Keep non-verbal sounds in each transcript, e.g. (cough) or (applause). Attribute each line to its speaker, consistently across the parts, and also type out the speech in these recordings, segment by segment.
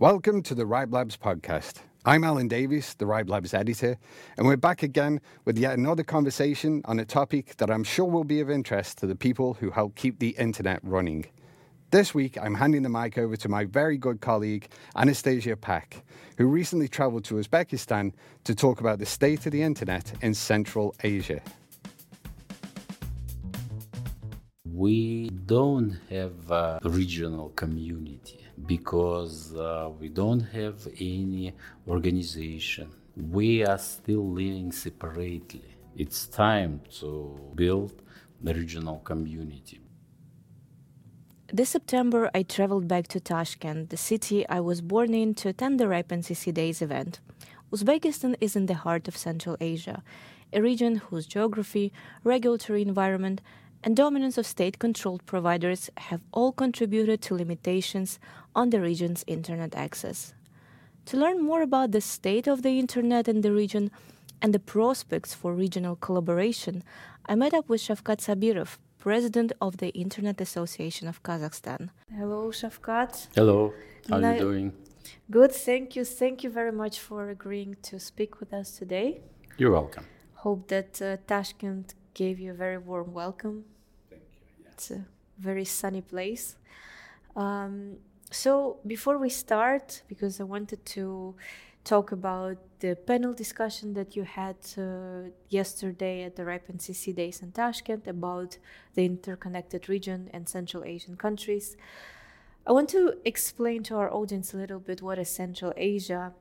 Speaker 1: Welcome to the Ripe Labs podcast. I'm Alun Davies, the Ripe Labs editor, and we're back again with yet another conversation on a topic that I'm sure will be of interest to the people who help keep the internet running. This week, I'm handing the mic over to my very good colleague, Anastasia Pak, who recently traveled to Uzbekistan to talk about the state of the internet in Central Asia.
Speaker 2: We don't have a regional community because uh, we don't have any organization. We are still living separately. It's time to build the regional community.
Speaker 3: This September, I traveled back to Tashkent, the city I was born in, to attend the RIPE Days event. Uzbekistan is in the heart of Central Asia, a region whose geography, regulatory environment, and dominance of state controlled providers have all contributed to limitations on the region's internet access. To learn more about the state of the internet in the region and the prospects for regional collaboration, I met up with Shavkat Sabirov, president of the Internet Association of Kazakhstan. Hello, Shavkat.
Speaker 2: Hello, how are you doing?
Speaker 3: Good, thank you. Thank you very much for agreeing to speak with us today.
Speaker 2: You're welcome.
Speaker 3: Hope that uh, Tashkent gave you a very warm welcome. A very sunny place. Um, so, before we start, because I wanted to talk about the panel discussion that you had uh, yesterday at the RIPE Days in Tashkent about the interconnected region and Central Asian countries. I want to explain to our audience a little bit what is Central Asia,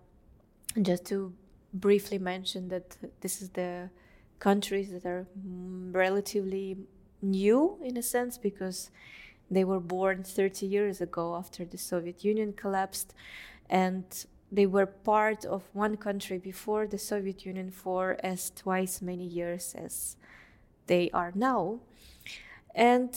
Speaker 3: just to briefly mention that this is the countries that are relatively new in a sense because they were born 30 years ago after the Soviet Union collapsed and they were part of one country before the Soviet Union for as twice many years as they are now. And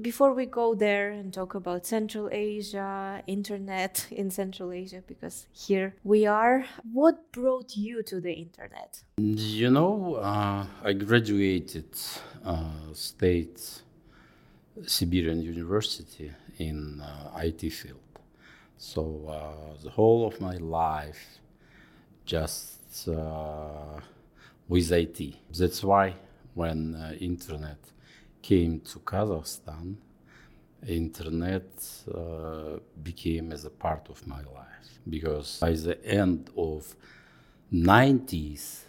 Speaker 3: before we go there and talk about Central Asia, internet (laughs) in Central Asia, because here we are, what brought you to the internet?
Speaker 2: You know, uh, I graduated State Siberian University in uh, IT field. So uh, the whole of my life just uh, with IT. That's why when uh, internet came to Kazakhstan, internet uh, became as a part of my life because by the end of 90s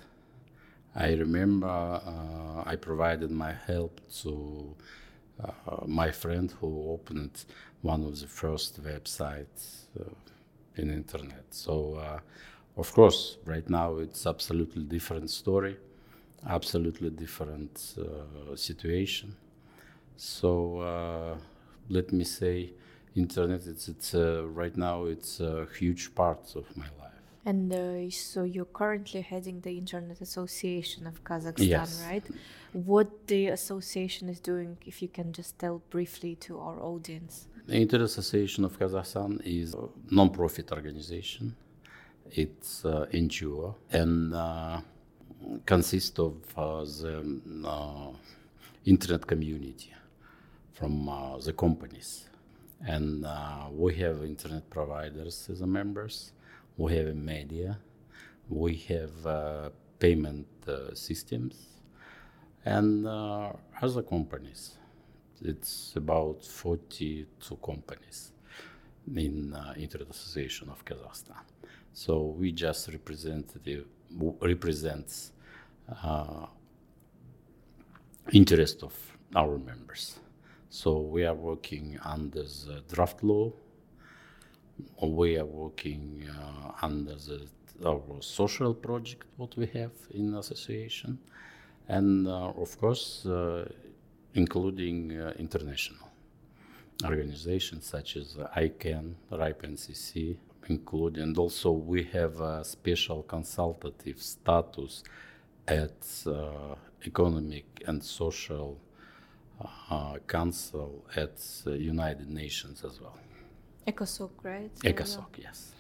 Speaker 2: I remember uh, I provided my help to uh, my friend who opened one of the first websites uh, in internet. So, uh, of course, right now it's absolutely different story, absolutely different uh, situation. So, uh, let me say, internet. It's it's right now it's a huge part of my life.
Speaker 3: And uh, so you're currently heading the Internet Association of Kazakhstan,
Speaker 2: yes.
Speaker 3: right? What the association is doing, if you can just tell briefly to our audience.
Speaker 2: The Internet Association of Kazakhstan is a non-profit organization. It's uh, NGO and uh, consists of uh, the uh, internet community from uh, the companies. And uh, we have internet providers as members we have media, we have uh, payment uh, systems, and uh, other companies. It's about 42 companies in uh, Internet Association of Kazakhstan. So we just representative represents uh, interest of our members. So we are working under the draft law we are working uh, under the, our social project what we have in association and uh, of course uh, including uh, international organizations such as ICANN, RIPE NCC, including and also we have a special consultative status at uh, Economic and Social uh, Council at United Nations as well.
Speaker 3: ECOSOC, right?
Speaker 2: ECOSOC, yes.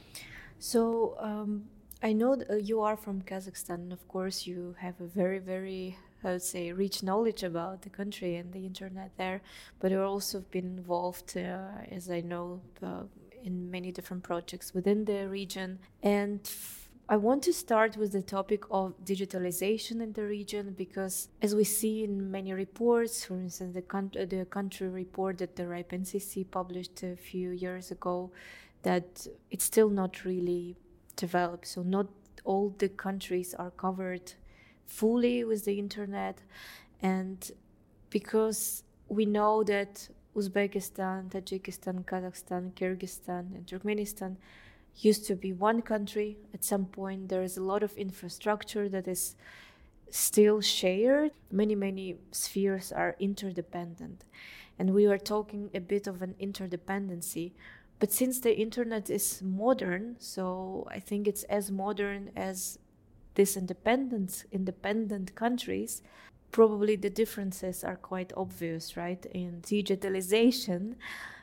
Speaker 3: So um, I know uh, you are from Kazakhstan. And of course, you have a very, very, I would say, rich knowledge about the country and the internet there. But you've also been involved, uh, as I know, uh, in many different projects within the region. And I want to start with the topic of digitalization in the region because, as we see in many reports, for instance, the, the country report that the RIPE published a few years ago, that it's still not really developed. So, not all the countries are covered fully with the internet. And because we know that Uzbekistan, Tajikistan, Kazakhstan, Kyrgyzstan, and Turkmenistan used to be one country. At some point, there is a lot of infrastructure that is still shared. Many, many spheres are interdependent. And we were talking a bit of an interdependency. But since the internet is modern, so I think it's as modern as these independent, independent countries, probably the differences are quite obvious, right, in digitalization.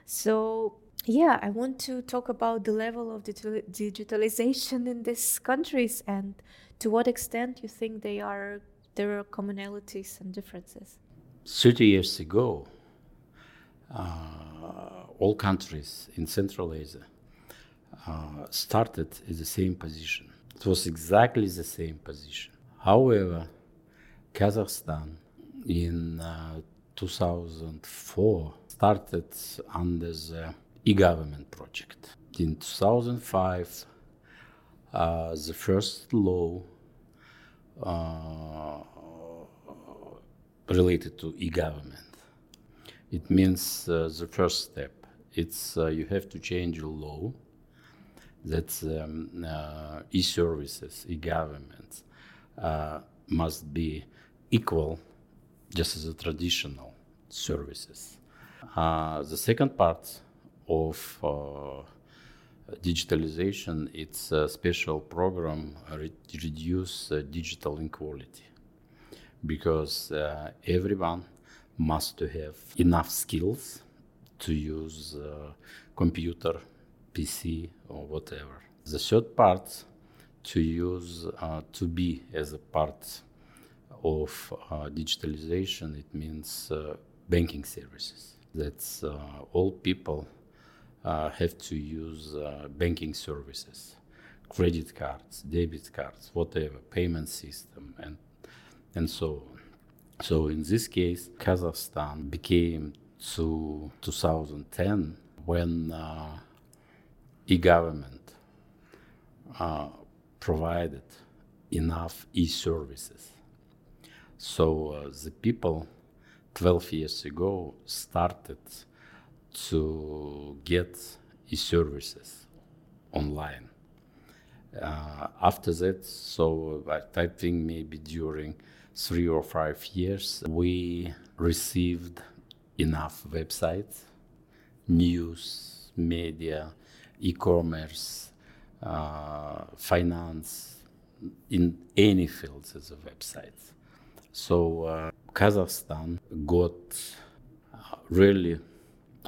Speaker 3: So, yeah, I want to talk about the level of digitalization in these countries and to what extent you think they are there are commonalities and differences.
Speaker 2: 30 years ago, uh, all countries in Central Asia uh, started in the same position. It was exactly the same position. However, Kazakhstan in uh, 2004 started under the e-government project. In 2005, uh, the first law uh, related to e-government. It means uh, the first step. It's uh, you have to change your law that um, uh, e-services, e-government must be equal just as a traditional services. Uh, the second part of uh, digitalization, it's a special program re- reduce uh, digital inequality because uh, everyone must have enough skills to use computer, PC or whatever. The third part to use uh, to be as a part of uh, digitalization, it means uh, banking services. That's all people have to use banking services, credit cards, debit cards, whatever, payment system, and and so on. So in this case, Kazakhstan became to 2010 when uh, e-government uh, provided enough e-services so uh, the people 12 years ago started to get e-services online. Uh, after that, so I, think maybe during three or five years, we received enough websites, news, media, e-commerce, uh, finance, in any fields as a website. So uh, Kazakhstan got really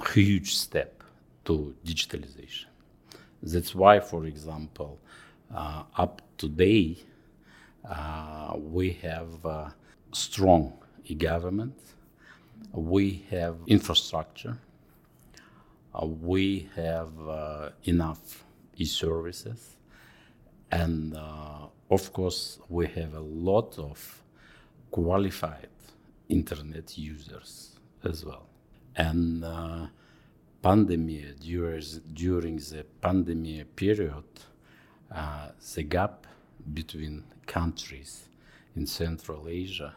Speaker 2: huge step to digitalization. That's why, for example, uh, up today, uh, we have a strong e-government, we have infrastructure, uh, we have uh, enough e-services, and uh, of course, we have a lot of qualified internet users as well. And uh, pandemic, during, during the pandemic period, uh, the gap between countries in Central Asia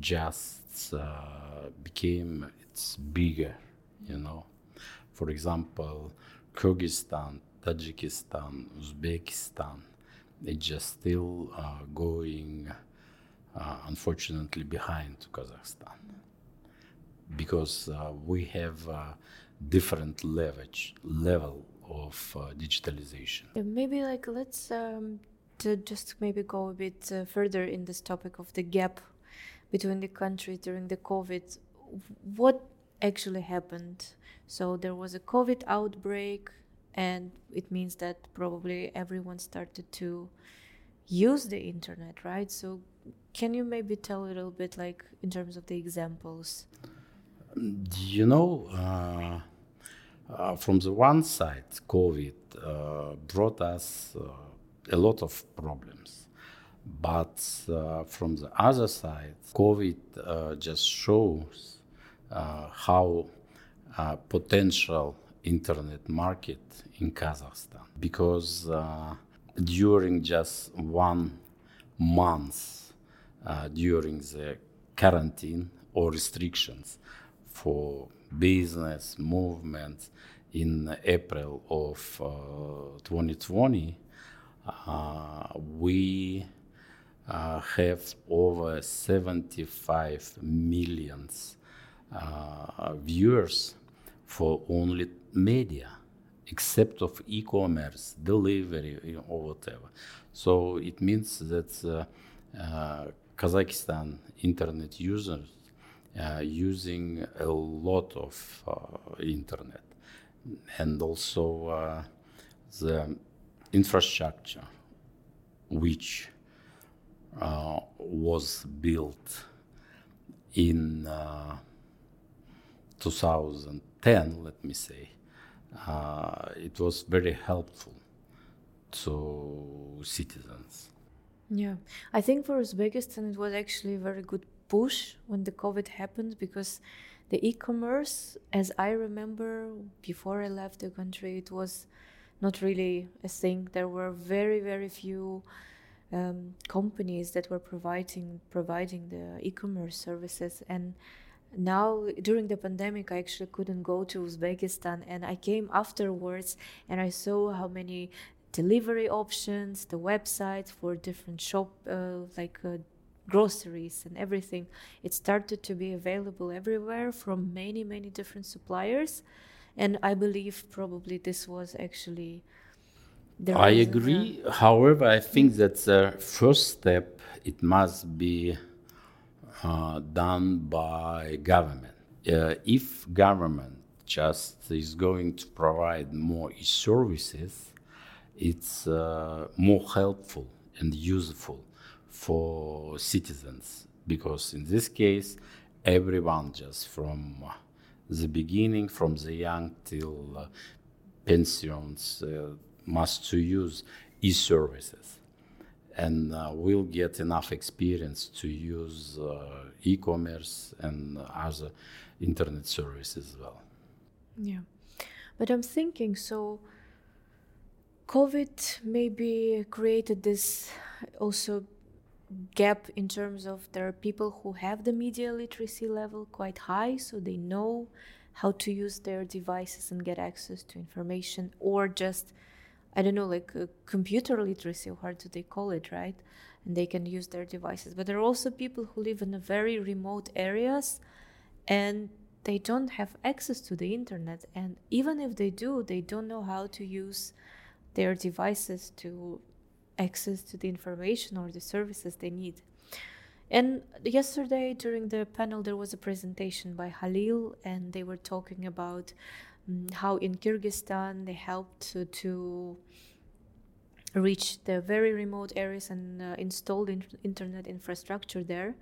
Speaker 2: just uh, became it's bigger, you know. For example, Kyrgyzstan, Tajikistan, Uzbekistan, they just still uh, going uh, unfortunately behind Kazakhstan because uh, we have a different leverage level of uh, digitalization.
Speaker 3: Maybe like let's um, to just maybe go a bit uh, further in this topic of the gap between the countries during the COVID. What actually happened? So there was a COVID outbreak, and it means that probably everyone started to use the internet, right? So can you maybe tell a little bit, like in terms of the examples?
Speaker 2: You know, uh, uh, from the one side, COVID uh, brought us uh, a lot of problems. But uh, from the other side, COVID uh, just shows how potential internet market in Kazakhstan because during just one month during the quarantine or restrictions for business movements in April of uh, 2020, uh, we uh, have over 75 million uh, viewers for only media, except of e-commerce, delivery, or whatever. So it means that uh, uh, Kazakhstan internet users uh, using a lot of uh, internet and also uh, the infrastructure which uh, was built in uh, 2010 let me say uh, it was very helpful to citizens.
Speaker 3: Yeah. I think for uzbekistan it was actually a very good push when the COVID happened because the e-commerce, as I remember before I left the country, it was not really a thing. There were very very few um, companies that were providing providing the e-commerce services and now during the pandemic i actually couldn't go to uzbekistan and i came afterwards and i saw how many delivery options the websites for different shop uh, like uh, groceries and everything it started to be available everywhere from many many different suppliers. And i believe probably this was actually
Speaker 2: the i agree. however i think that the first step it must be uh, done by government. Uh, if government just is going to provide more services it's uh, more helpful and useful for citizens because in this case everyone just from the beginning from the young till uh, pensions uh, must to use e-services and uh, will get enough experience to use uh, e-commerce and other internet services as well.
Speaker 3: Yeah. But i'm thinking so covid maybe created this also gap in terms of there are people who have the media literacy level quite high, so they know how to use their devices and get access to information, or just, I don't know, like uh, computer literacy, or how do they call it, right? And they can use their devices. But there are also people who live in very remote areas and they don't have access to the internet. And even if they do, they don't know how to use their devices to access to the information or the services they need. And yesterday during the panel, there was a presentation by Halil, and they were talking about um, how in Kyrgyzstan they helped to, to reach the very remote areas and uh, installed in- internet infrastructure there.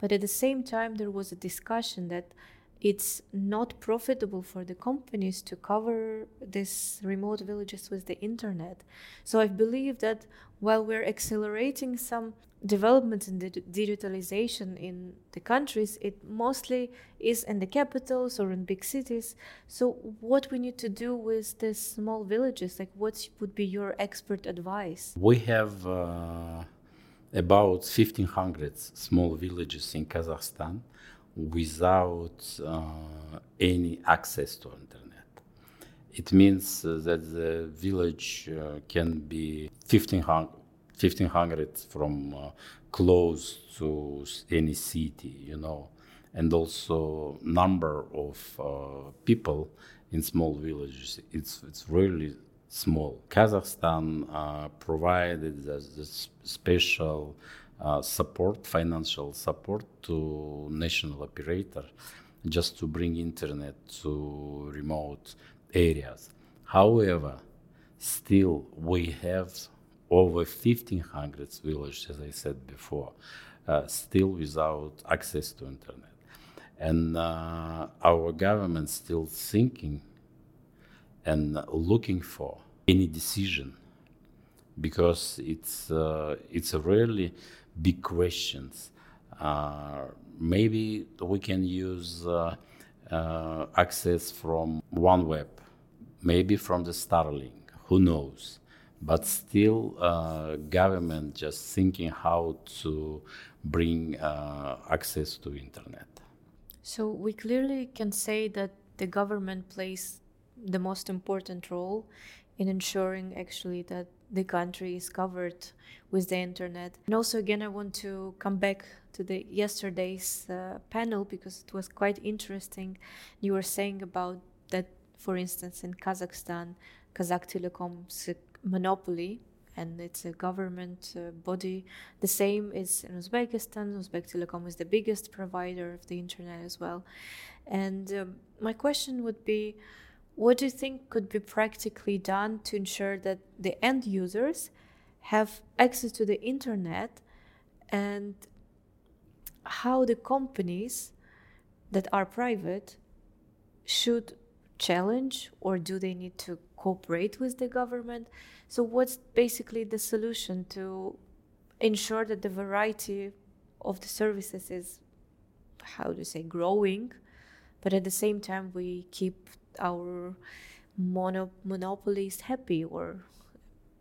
Speaker 3: But at the same time, there was a discussion that it's not profitable for the companies to cover these remote villages with the internet. So I believe that while we're accelerating some development in the digitalization in the countries, it mostly is in the capitals or in big cities. So what we need to do with the small villages, like what would be your expert advice?
Speaker 2: We have uh, about 1500 small villages in Kazakhstan without uh, any access to internet. It means uh, that the village uh, can be 1500, 1500 from uh, close to any city, you know, and also number of uh, people in small villages. It's it's really small. Kazakhstan uh, provided the, the special uh, support, financial support to national operator just to bring internet to remote areas. However, still we have over 1500 villages, as I said before, uh, still without access to internet. And uh, our government still thinking and looking for any decision because it's uh, it's a really big questions. Uh, maybe we can use uh, uh, access from OneWeb, maybe from the Starlink. Who knows? But still, uh, government just thinking how to bring uh, access to internet.
Speaker 3: So we clearly can say that the government plays the most important role in ensuring actually that the country is covered with the internet. And also, again, I want to come back to the yesterday's uh, panel because it was quite interesting. You were saying about that, for instance, in Kazakhstan, Kazakh Telecom's monopoly and it's a government uh, body. The same is in Uzbekistan. Uzbek Telecom is the biggest provider of the internet as well. And um, my question would be what do you think could be practically done to ensure that the end users have access to the internet and how the companies that are private should challenge or do they need to cooperate with the government? So what's basically the solution to ensure that the variety of the services is how do you say growing but at the same time we keep our mono- monopolies happy or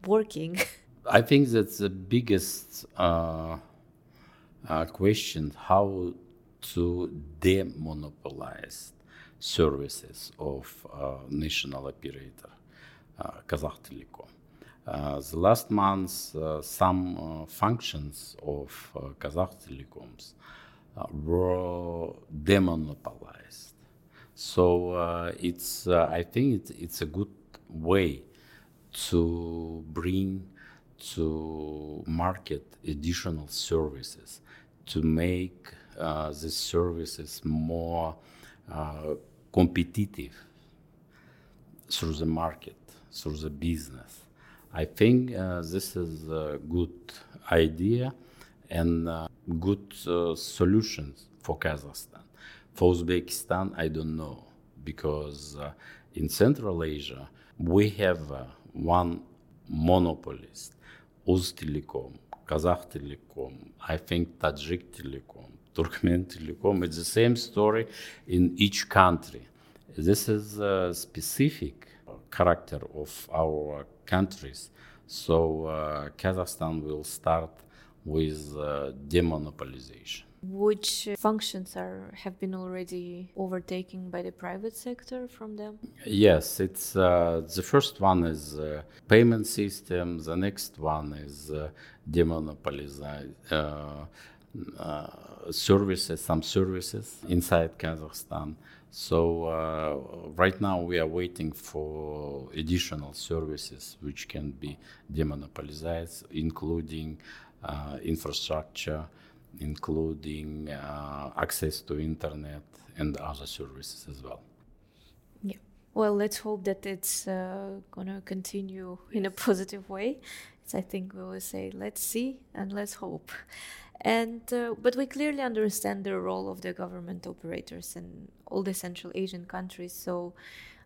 Speaker 3: working? (laughs)
Speaker 2: I think that's the biggest uh, uh, question how to demonopolize services of uh, national operator, uh, Kazakh Telecom. Uh, the last month, uh, some functions of uh, Kazakh Telecoms were demonopolized. So it's, I think it's, a good way to bring to market additional services to make these services more competitive through the market, through the business. I think uh, this is a good idea and uh, good uh, solutions for Kazakhstan. For Uzbekistan, I don't know because uh, in Central Asia we have uh, one monopolist, Uztelecom, Kazakh Telecom, I think Tajik Telecom, Turkmen Telecom. It's the same story in each country. This is a specific character of our countries. So uh, Kazakhstan will start with uh, demonopolization.
Speaker 3: Which functions are have been already overtaken by the private sector from them?
Speaker 2: Yes, it's uh, the first one is uh, payment system. The next one is uh, demonopolization uh, services, some services inside Kazakhstan. So uh, right now we are waiting for additional services which can be demonopolized, including uh, infrastructure, including uh, access to internet and other services as well.
Speaker 3: Yeah. Well, let's hope that it's uh, gonna continue in a (laughs) positive way. I think we will say, let's see and let's hope and uh, but we clearly understand the role of the government operators in all the central asian countries so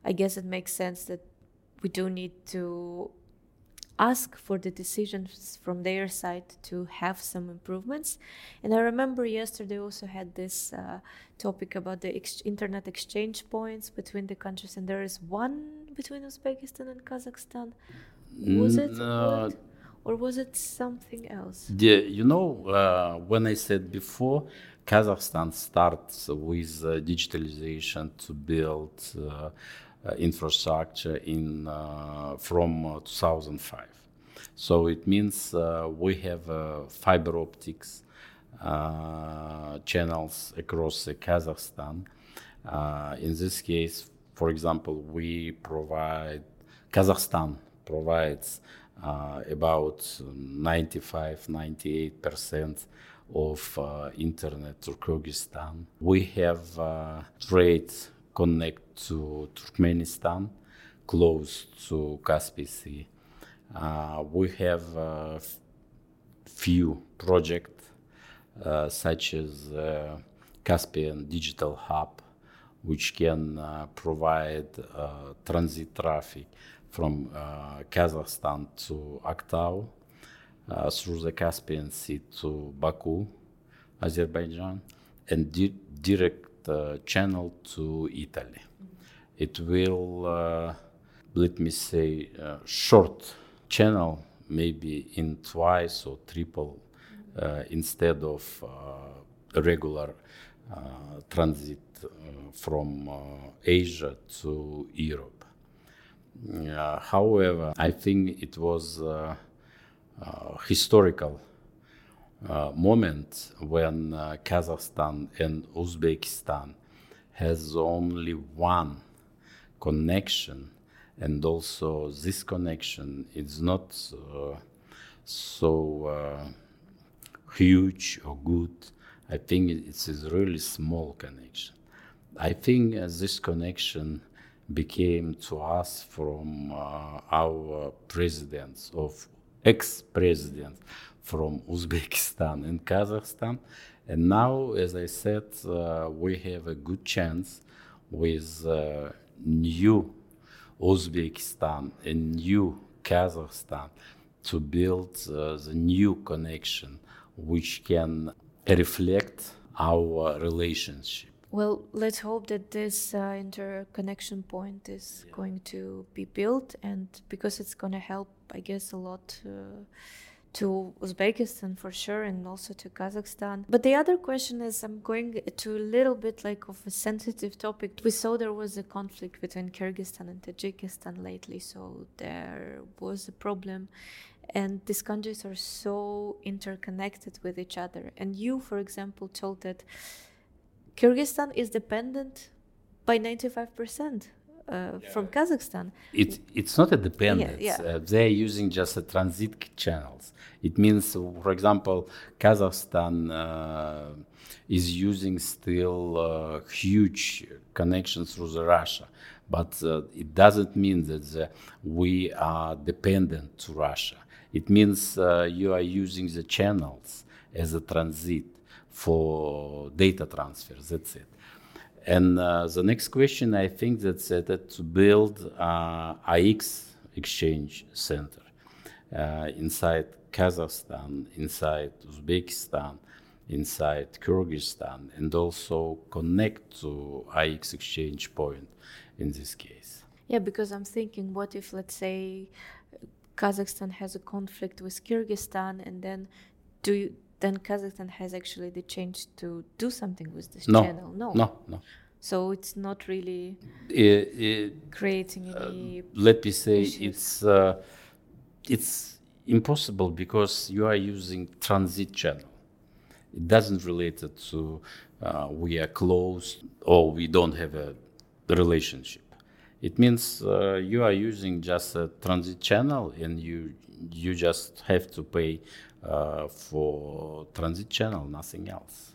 Speaker 3: i guess it makes sense that we do need to ask for the decisions from their side to have some improvements. And i remember yesterday also had this uh, topic about the ex- internet exchange points between the countries and there is one between uzbekistan and kazakhstan. Was it
Speaker 2: uh,
Speaker 3: or was it something else?
Speaker 2: Yeah, you know, uh, when I said before, Kazakhstan starts with uh, digitalization to build uh, uh infrastructure in uh, from uh, 2005. So it means we have fiber optics channels across Kazakhstan. in this case, for example, we provide Kazakhstan provides about 95 98% of uh, internet to Kyrgyzstan. We have uh, trade connect to Turkmenistan, close to Caspian Sea. Uh, we have a few projects uh, such as uh, Caspian Digital Hub which can uh, provide uh, transit traffic from uh, Kazakhstan to Aktau, uh, through the Caspian Sea to Baku, Azerbaijan, and di- direct uh, channel to Italy. It will, let me say, short channel, maybe in twice or triple uh, instead of uh, regular uh, transit from Asia to Europe. Uh, however, I think it was uh, historical uh, moment when uh, Kazakhstan and Uzbekistan has only one connection, and also this connection is not uh, so uh, huge or good. I think it's a really small connection. I think this connection became to us from uh, our presidents of ex-presidents from Uzbekistan and Kazakhstan. And now, as I said, uh, we have a good chance with uh, new Uzbekistan and new Kazakhstan to build uh, the new connection which can reflect our relationship.
Speaker 3: Well, let's hope that this uh, interconnection point is going to be built, and because it's going to help, I guess, a lot uh, to Uzbekistan for sure, and also to Kazakhstan. But the other question is, I'm going to a little bit like of a sensitive topic. We saw there was a conflict between Kyrgyzstan and Tajikistan lately, so there was a problem and these countries are so interconnected with each other. And you, for example, told that Kyrgyzstan is dependent by 95% uh, from Kazakhstan.
Speaker 2: It, it's not a dependence.
Speaker 3: yeah.
Speaker 2: Uh, they're using just a transit channels. It means, for example, Kazakhstan uh, is using still uh, huge connections through the Russia, but uh, it doesn't mean that the, we are dependent to Russia. It means uh, you are using the channels as a transit for data transfers. That's it. And uh, the next question, I think that's uh, that to build uh, AX exchange center uh, inside Kazakhstan, inside Uzbekistan, inside Kyrgyzstan, and also connect to AX exchange point in this case.
Speaker 3: Yeah, because I'm thinking, what if, let's say, Kazakhstan has a conflict with Kyrgyzstan, and then do you, then Kazakhstan has actually the chance to do something with this
Speaker 2: No,
Speaker 3: channel? No,
Speaker 2: no, no.
Speaker 3: So it's not really
Speaker 2: Uh, uh,
Speaker 3: creating any.
Speaker 2: let me say
Speaker 3: issues.
Speaker 2: it's uh, it's impossible because you are using transit channel. It doesn't relate to uh, we are closed or we don't have a relationship. It means uh, you are using just a transit channel and you you just have to pay uh, for transit channel, nothing else.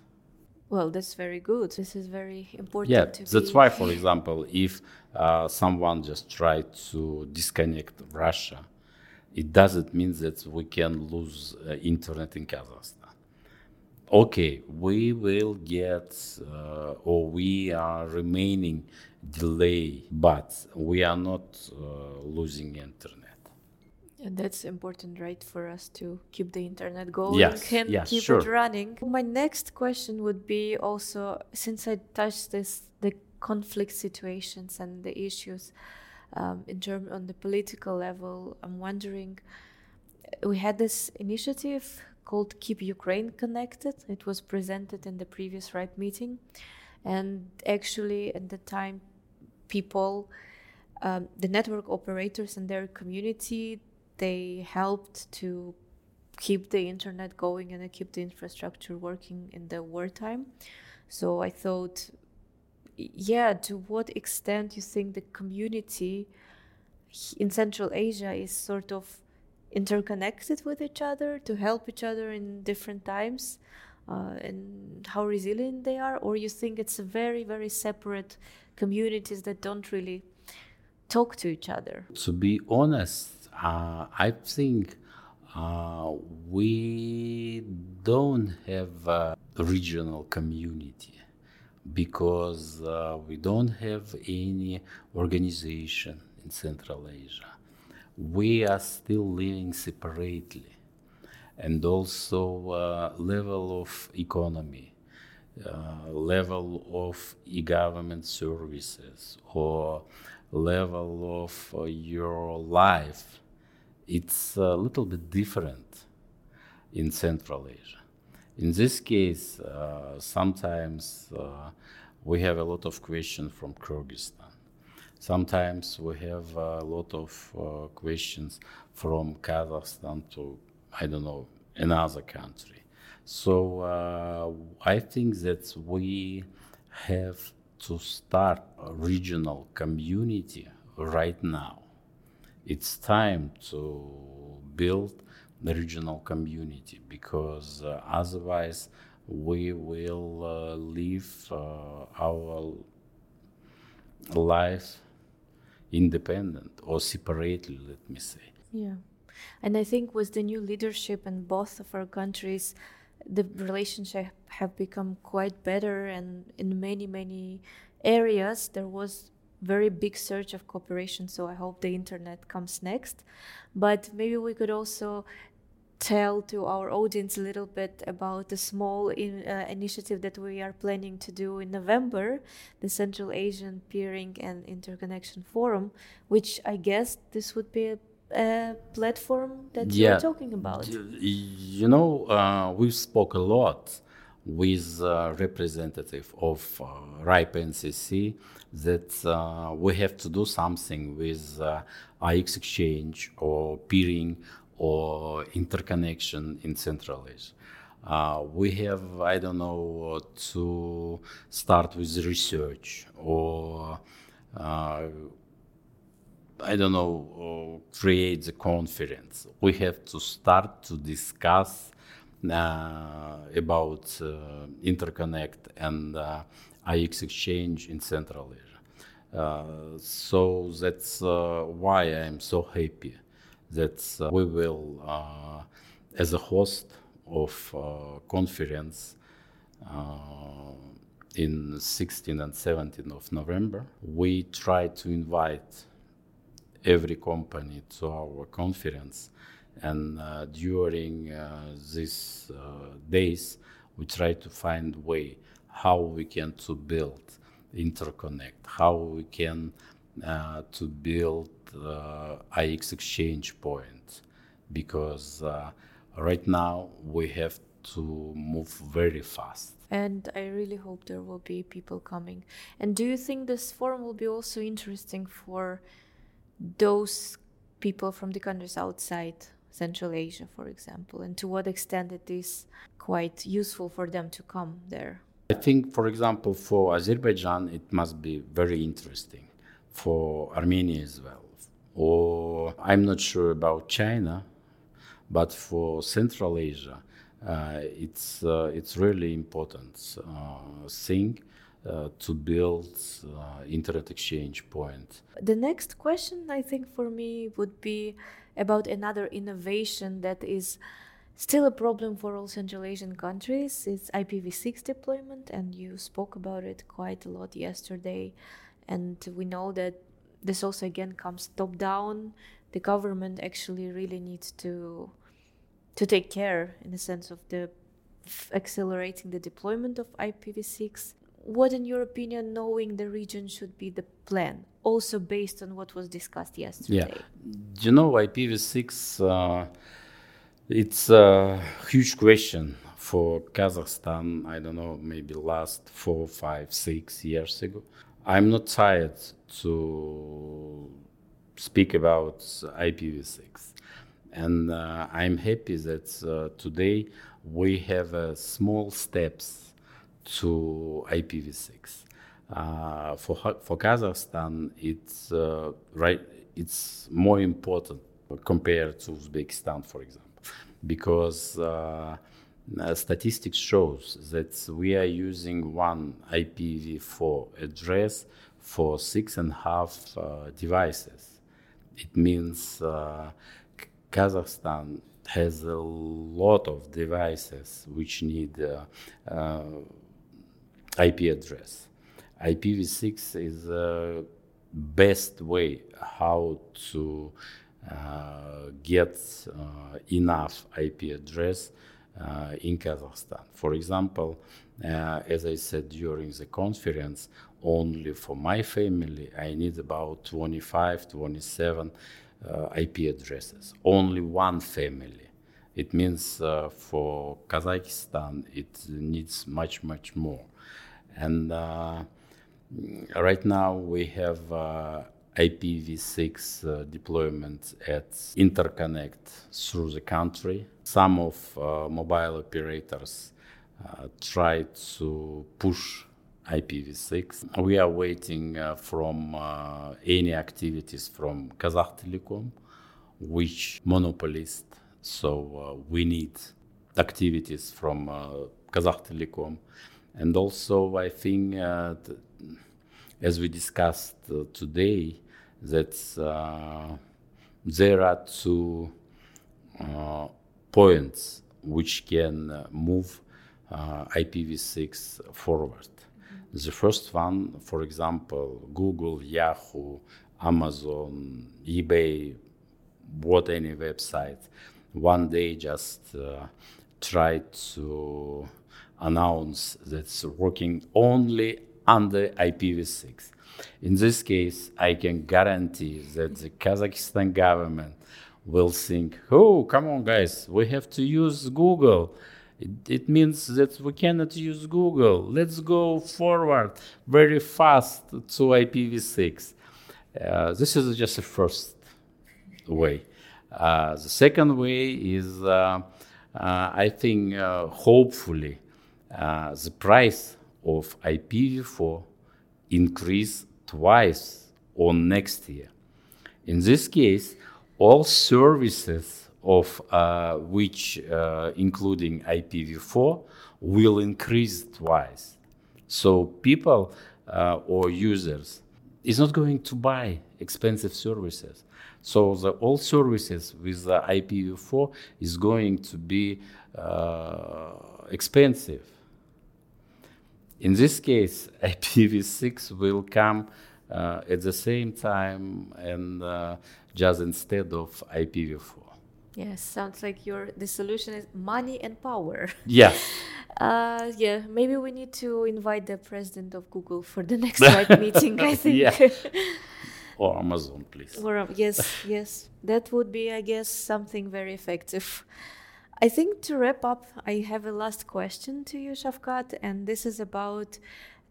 Speaker 3: Well, that's very good. This is very important.
Speaker 2: Yeah,
Speaker 3: to
Speaker 2: that's
Speaker 3: be-
Speaker 2: why, for example, if uh, someone just tried to disconnect Russia, it doesn't mean that we can lose uh, internet in Kazakhstan. Okay, we will get, uh, or we are remaining delay, but we are not uh, losing internet.
Speaker 3: And that's important, right, for us to keep the internet going
Speaker 2: Yes,
Speaker 3: and
Speaker 2: yes,
Speaker 3: keep
Speaker 2: sure.
Speaker 3: it running. My next question would be also since I touched this the conflict situations and the issues um, in term on the political level. I'm wondering. We had this initiative called Keep Ukraine Connected. It was presented in the previous RIPE meeting, and actually at the time, people um, the network operators and their community they helped to keep the internet going and keep the infrastructure working in the wartime. So i thought yeah to what extent you think the community in central asia is sort of interconnected with each other to help each other in different times uh, and how resilient they are? Or you think it's very very separate communities that don't really talk to each other?
Speaker 2: To be honest, uh, I think uh, we don't have a regional community. because uh, we don't have any organization in Central Asia. We are still living separately, and also uh, level of economy, uh, level of e-government services, or level of uh, your life. It's a little bit different in Central Asia. In this case, uh, sometimes uh, we have a lot of questions from Kyrgyzstan. Sometimes we have a lot of uh, questions from Kazakhstan to, I don't know, another country. So uh, I think that we have to start a regional community right now. It's time to build the regional community because uh, otherwise we will uh, live uh, our life independent or separately let me say.
Speaker 3: Yeah. And i think with the new leadership in both of our countries the relationship have become quite better and in many many areas there was very big surge of cooperation so i hope the internet comes next but maybe we could also tell to our audience a little bit about the small in, uh, initiative that we are planning to do in November, the Central Asian Peering and Interconnection Forum, which I guess this would be a, a platform that yeah. you're talking about.
Speaker 2: You know, uh, we spoke a lot with representative of uh, RIPE NCC that uh, we have to do something with uh, IX exchange or peering or interconnection in Central Asia. Uh, we have, I don't know, to start with research or uh, I don't know, create the conference. We have to start to discuss about uh, interconnect and uh, IX exchange in Central Asia. Uh, so that's why I'm so happy that uh, we will, uh, as a host of uh, conference in 16 and 17 of November, we try to invite every company to our conference. And uh, during uh, these uh, days, we try to find way how we can to build interconnect, how we can to build IX exchange point because right now we have to move very fast.
Speaker 3: And I really hope there will be people coming. And do you think this forum will be also interesting for those people from the countries outside Central Asia, for example? And to what extent it is quite useful for them to come there?
Speaker 2: I think, for example, for Azerbaijan, it must be very interesting. For Armenia as well or I'm not sure about China, but for Central Asia, uh, it's uh, it's really important uh, thing uh, to build uh, internet exchange point.
Speaker 3: The next question I think for me would be about another innovation that is still a problem for all Central Asian countries. It's IPv6 deployment, and you spoke about it quite a lot yesterday. And we know that this also again comes top down the government actually really needs to to take care in the sense of the accelerating the deployment of IPv6 what in your opinion knowing the region should be the plan also based on what was discussed yesterday?
Speaker 2: Yeah. You know IPv6 uh, it's a huge question for Kazakhstan I don't know maybe last four five six years ago. I'm not tired to speak about IPv6. And uh, I'm happy that uh, today we have uh, small steps to IPv6. Uh, for, for Kazakhstan, it's, uh, right, it's more important compared to Uzbekistan, for example, because uh, uh, statistics shows that we are using one IPv4 address for six and a half uh, devices. It means uh, Kazakhstan has a lot of devices which need IP address. IPv6 is the best way how to uh, get uh, enough IP address uh, in Kazakhstan. For example, uh, as I said during the conference, only for my family, I need about 25, 27 uh, IP addresses. Only one family. It means uh, for Kazakhstan, it needs much, much more. And uh, right now we have uh, IPv6 uh, deployment at interconnect through the country. Some of mobile operators try to push IPv6. We are waiting uh, from uh, any activities from Kazakhtelecom, which monopolist. So uh, we need activities from Kazakhtelecom, and also I think, uh, as we discussed uh, today, that uh, there are two uh, points which can move uh, IPv6 forward. The first one, for example, Google, Yahoo, Amazon, eBay, what any website, one day just uh, try to announce that it's working only under IPv6. In this case, I can guarantee that the Kazakhstan government will think, oh, come on, guys, we have to use Google. It, it means that we cannot use Google. Let's go forward very fast to IPv6. Uh, this is just the first way. Uh, the second way is, uh, uh, I think, uh, hopefully, uh, the price of IPv4 increase twice on next year. In this case, all services of uh, which, uh, including IPv4, will increase twice. So people uh, or users is not going to buy expensive services. So the all services with the IPv4 is going to be uh, expensive. In this case, (laughs) IPv6 will come uh, at the same time and uh, just instead of IPv4.
Speaker 3: Yes, sounds like your the solution is money and power. (laughs)
Speaker 2: Yeah.
Speaker 3: Uh, yeah, maybe we need to invite the president of Google for the next (laughs) right meeting. I think.
Speaker 2: Yeah. or Amazon, please.
Speaker 3: Or, yes, yes, that would be, I guess, something very effective. I think to wrap up, I have a last question to you, Shavkat, and this is about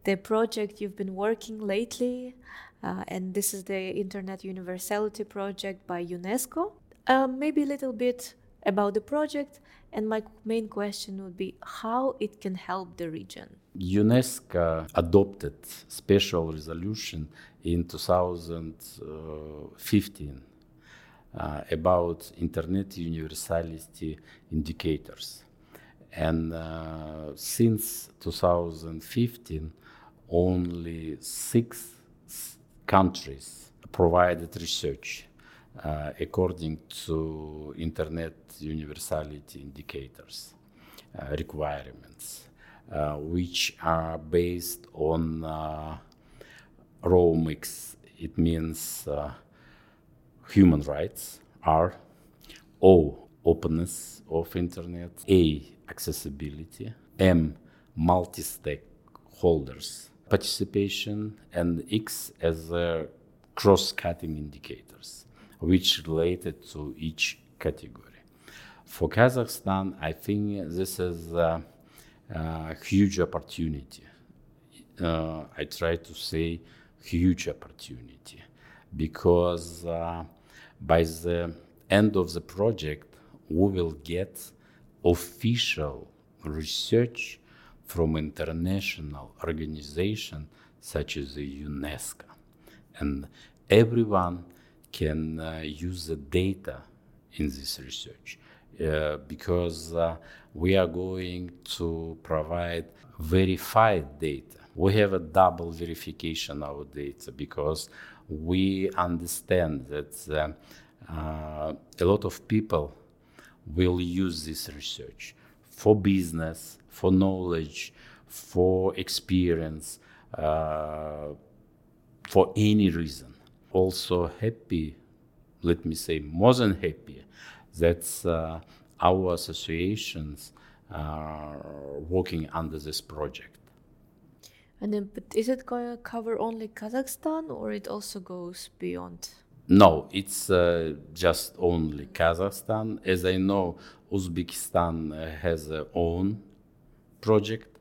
Speaker 3: the project you've been working lately, uh, and this is the Internet Universality Project by UNESCO. Uh, maybe a little bit about the project, and my main question would be how it can help the region.
Speaker 2: UNESCO adopted special resolution in 2015 uh, about internet universality indicators. And uh, since 2015, only six countries provided research uh, according to internet universality indicators uh, requirements, uh, which are based on uh, ROAM-X. It means human rights are O openness of internet, A accessibility, M multi-stakeholders participation, and X as uh, cross-cutting indicators, which related to each category. For Kazakhstan, I think this is a, a huge opportunity. Uh, I try to say huge opportunity because uh, by the end of the project, we will get official research from international organization such as the UNESCO. And everyone can uh, use the data in this research uh, because uh, we are going to provide verified data. We have a double verification of data because we understand that uh, a lot of people will use this research for business, for knowledge, for experience, uh, for any reason. Also happy, let me say, more than happy that uh, our associations are working under this project.
Speaker 3: And then, but is it going to cover only Kazakhstan or it also goes beyond?
Speaker 2: No, it's uh, just only Kazakhstan. As I know, Uzbekistan uh, has own project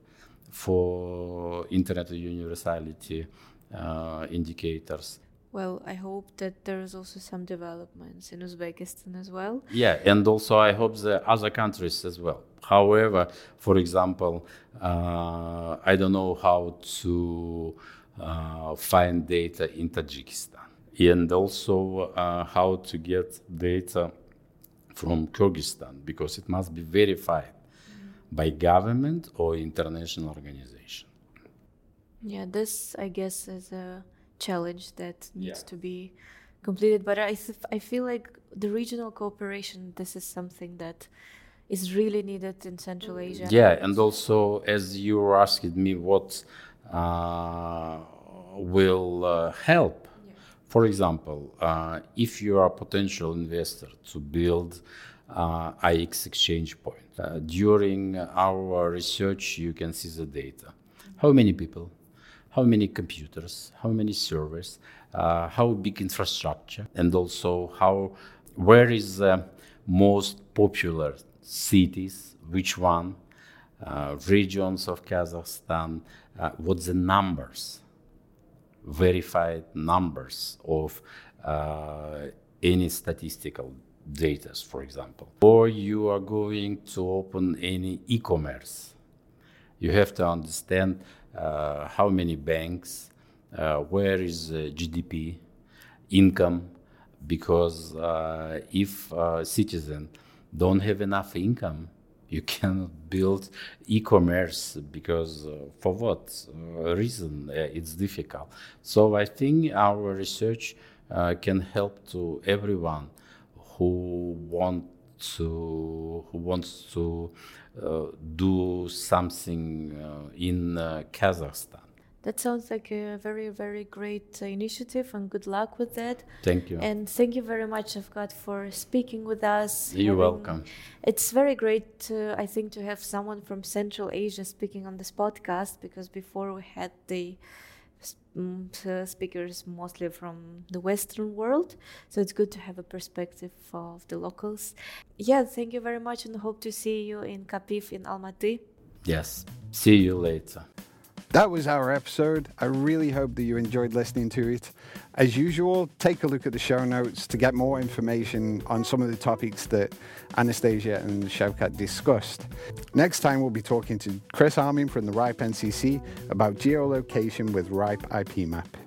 Speaker 2: for internet universality uh, indicators.
Speaker 3: Well, I hope that there is also some developments in Uzbekistan as well.
Speaker 2: Yeah, and also I hope the other countries as well. However, for example, uh, I don't know how to uh, find data in Tajikistan and also uh, how to get data from Kyrgyzstan because it must be verified by government or international organization.
Speaker 3: Yeah, this I guess is a challenge that needs
Speaker 2: Yeah.
Speaker 3: to be completed. But I th- I feel like the regional cooperation. This is something that is really needed in Central Asia.
Speaker 2: Yeah, and also as you were asking me what uh, will uh, help. For example, uh, if you are a potential investor to build uh, IX exchange point, uh, during our research you can see the data. How many people? How many computers? How many servers? Uh, how big infrastructure? And also how, where is the most popular cities? Which one? uh, regions of Kazakhstan, uh, what's the numbers, verified numbers of uh, any statistical data, for example. Or you are going to open any e-commerce. You have to understand how many banks, uh, where is uh, GDP, income, because uh, if a citizen don't have enough income, you (laughs) cannot build e-commerce because uh, for what uh, reason uh, it's difficult. So I think our research uh, can help to everyone who want to who wants to uh, do something uh, in uh, Kazakhstan.
Speaker 3: That sounds like a very, very great uh, initiative, and good luck with that.
Speaker 2: Thank you.
Speaker 3: And thank you very much, Shavkat, for speaking with us.
Speaker 2: You're
Speaker 3: having-
Speaker 2: welcome.
Speaker 3: It's very great, uh, I think, to have someone from Central Asia speaking on this podcast because before we had the Mm, speakers mostly from the Western world. So it's good to have a perspective of the locals. Yeah, thank you very much and hope to see you in CAPIF in Almaty.
Speaker 2: Yes. See you later.
Speaker 1: That was our episode. I really hope that you enjoyed listening to it. As usual, take a look at the show notes to get more information on some of the topics that Anastasia and Shavkat discussed. Next time, we'll be talking to Chris Amin from the RIPE NCC about geolocation with RIPE IP Map.